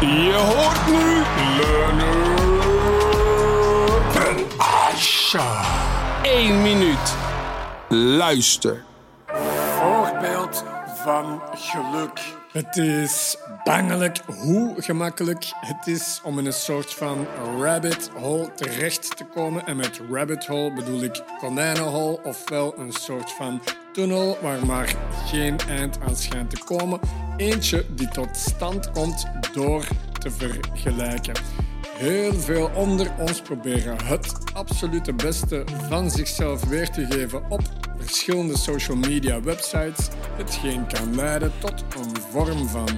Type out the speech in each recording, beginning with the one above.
Je hoort nu Leonard Asha. 1 minuut. Luister. Van geluk. Het is bangelijk hoe gemakkelijk het is om in een soort van rabbit hole terecht te komen. En met rabbit hole bedoel ik konijnenhol, ofwel een soort van tunnel waar maar geen eind aan schijnt te komen. Eentje die tot stand komt door te vergelijken. Heel veel onder ons proberen het absolute beste van zichzelf weer te geven op verschillende social media websites. Hetgeen kan leiden tot een vorm van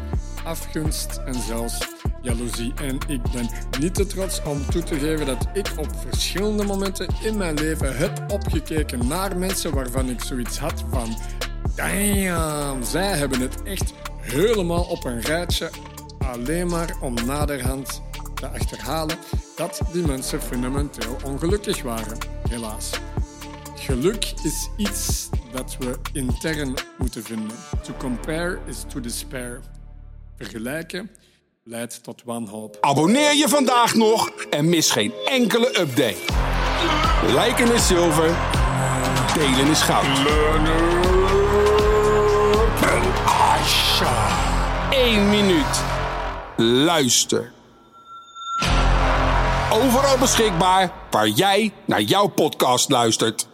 afgunst en zelfs jaloezie. En ik ben niet te trots om toe te geven dat ik op verschillende momenten in mijn leven heb opgekeken naar mensen waarvan ik zoiets had van damn, zij hebben het echt helemaal op een rijtje. Alleen maar om naderhand te achterhalen dat die mensen fundamenteel ongelukkig waren, helaas. Geluk is iets dat we intern moeten vinden. To compare is to despair. Vergelijken leidt tot wanhoop. Abonneer je vandaag nog en mis geen enkele update. Liken is zilver, delen is goud. 1 minuut. Luister. Overal beschikbaar waar jij naar jouw podcast luistert.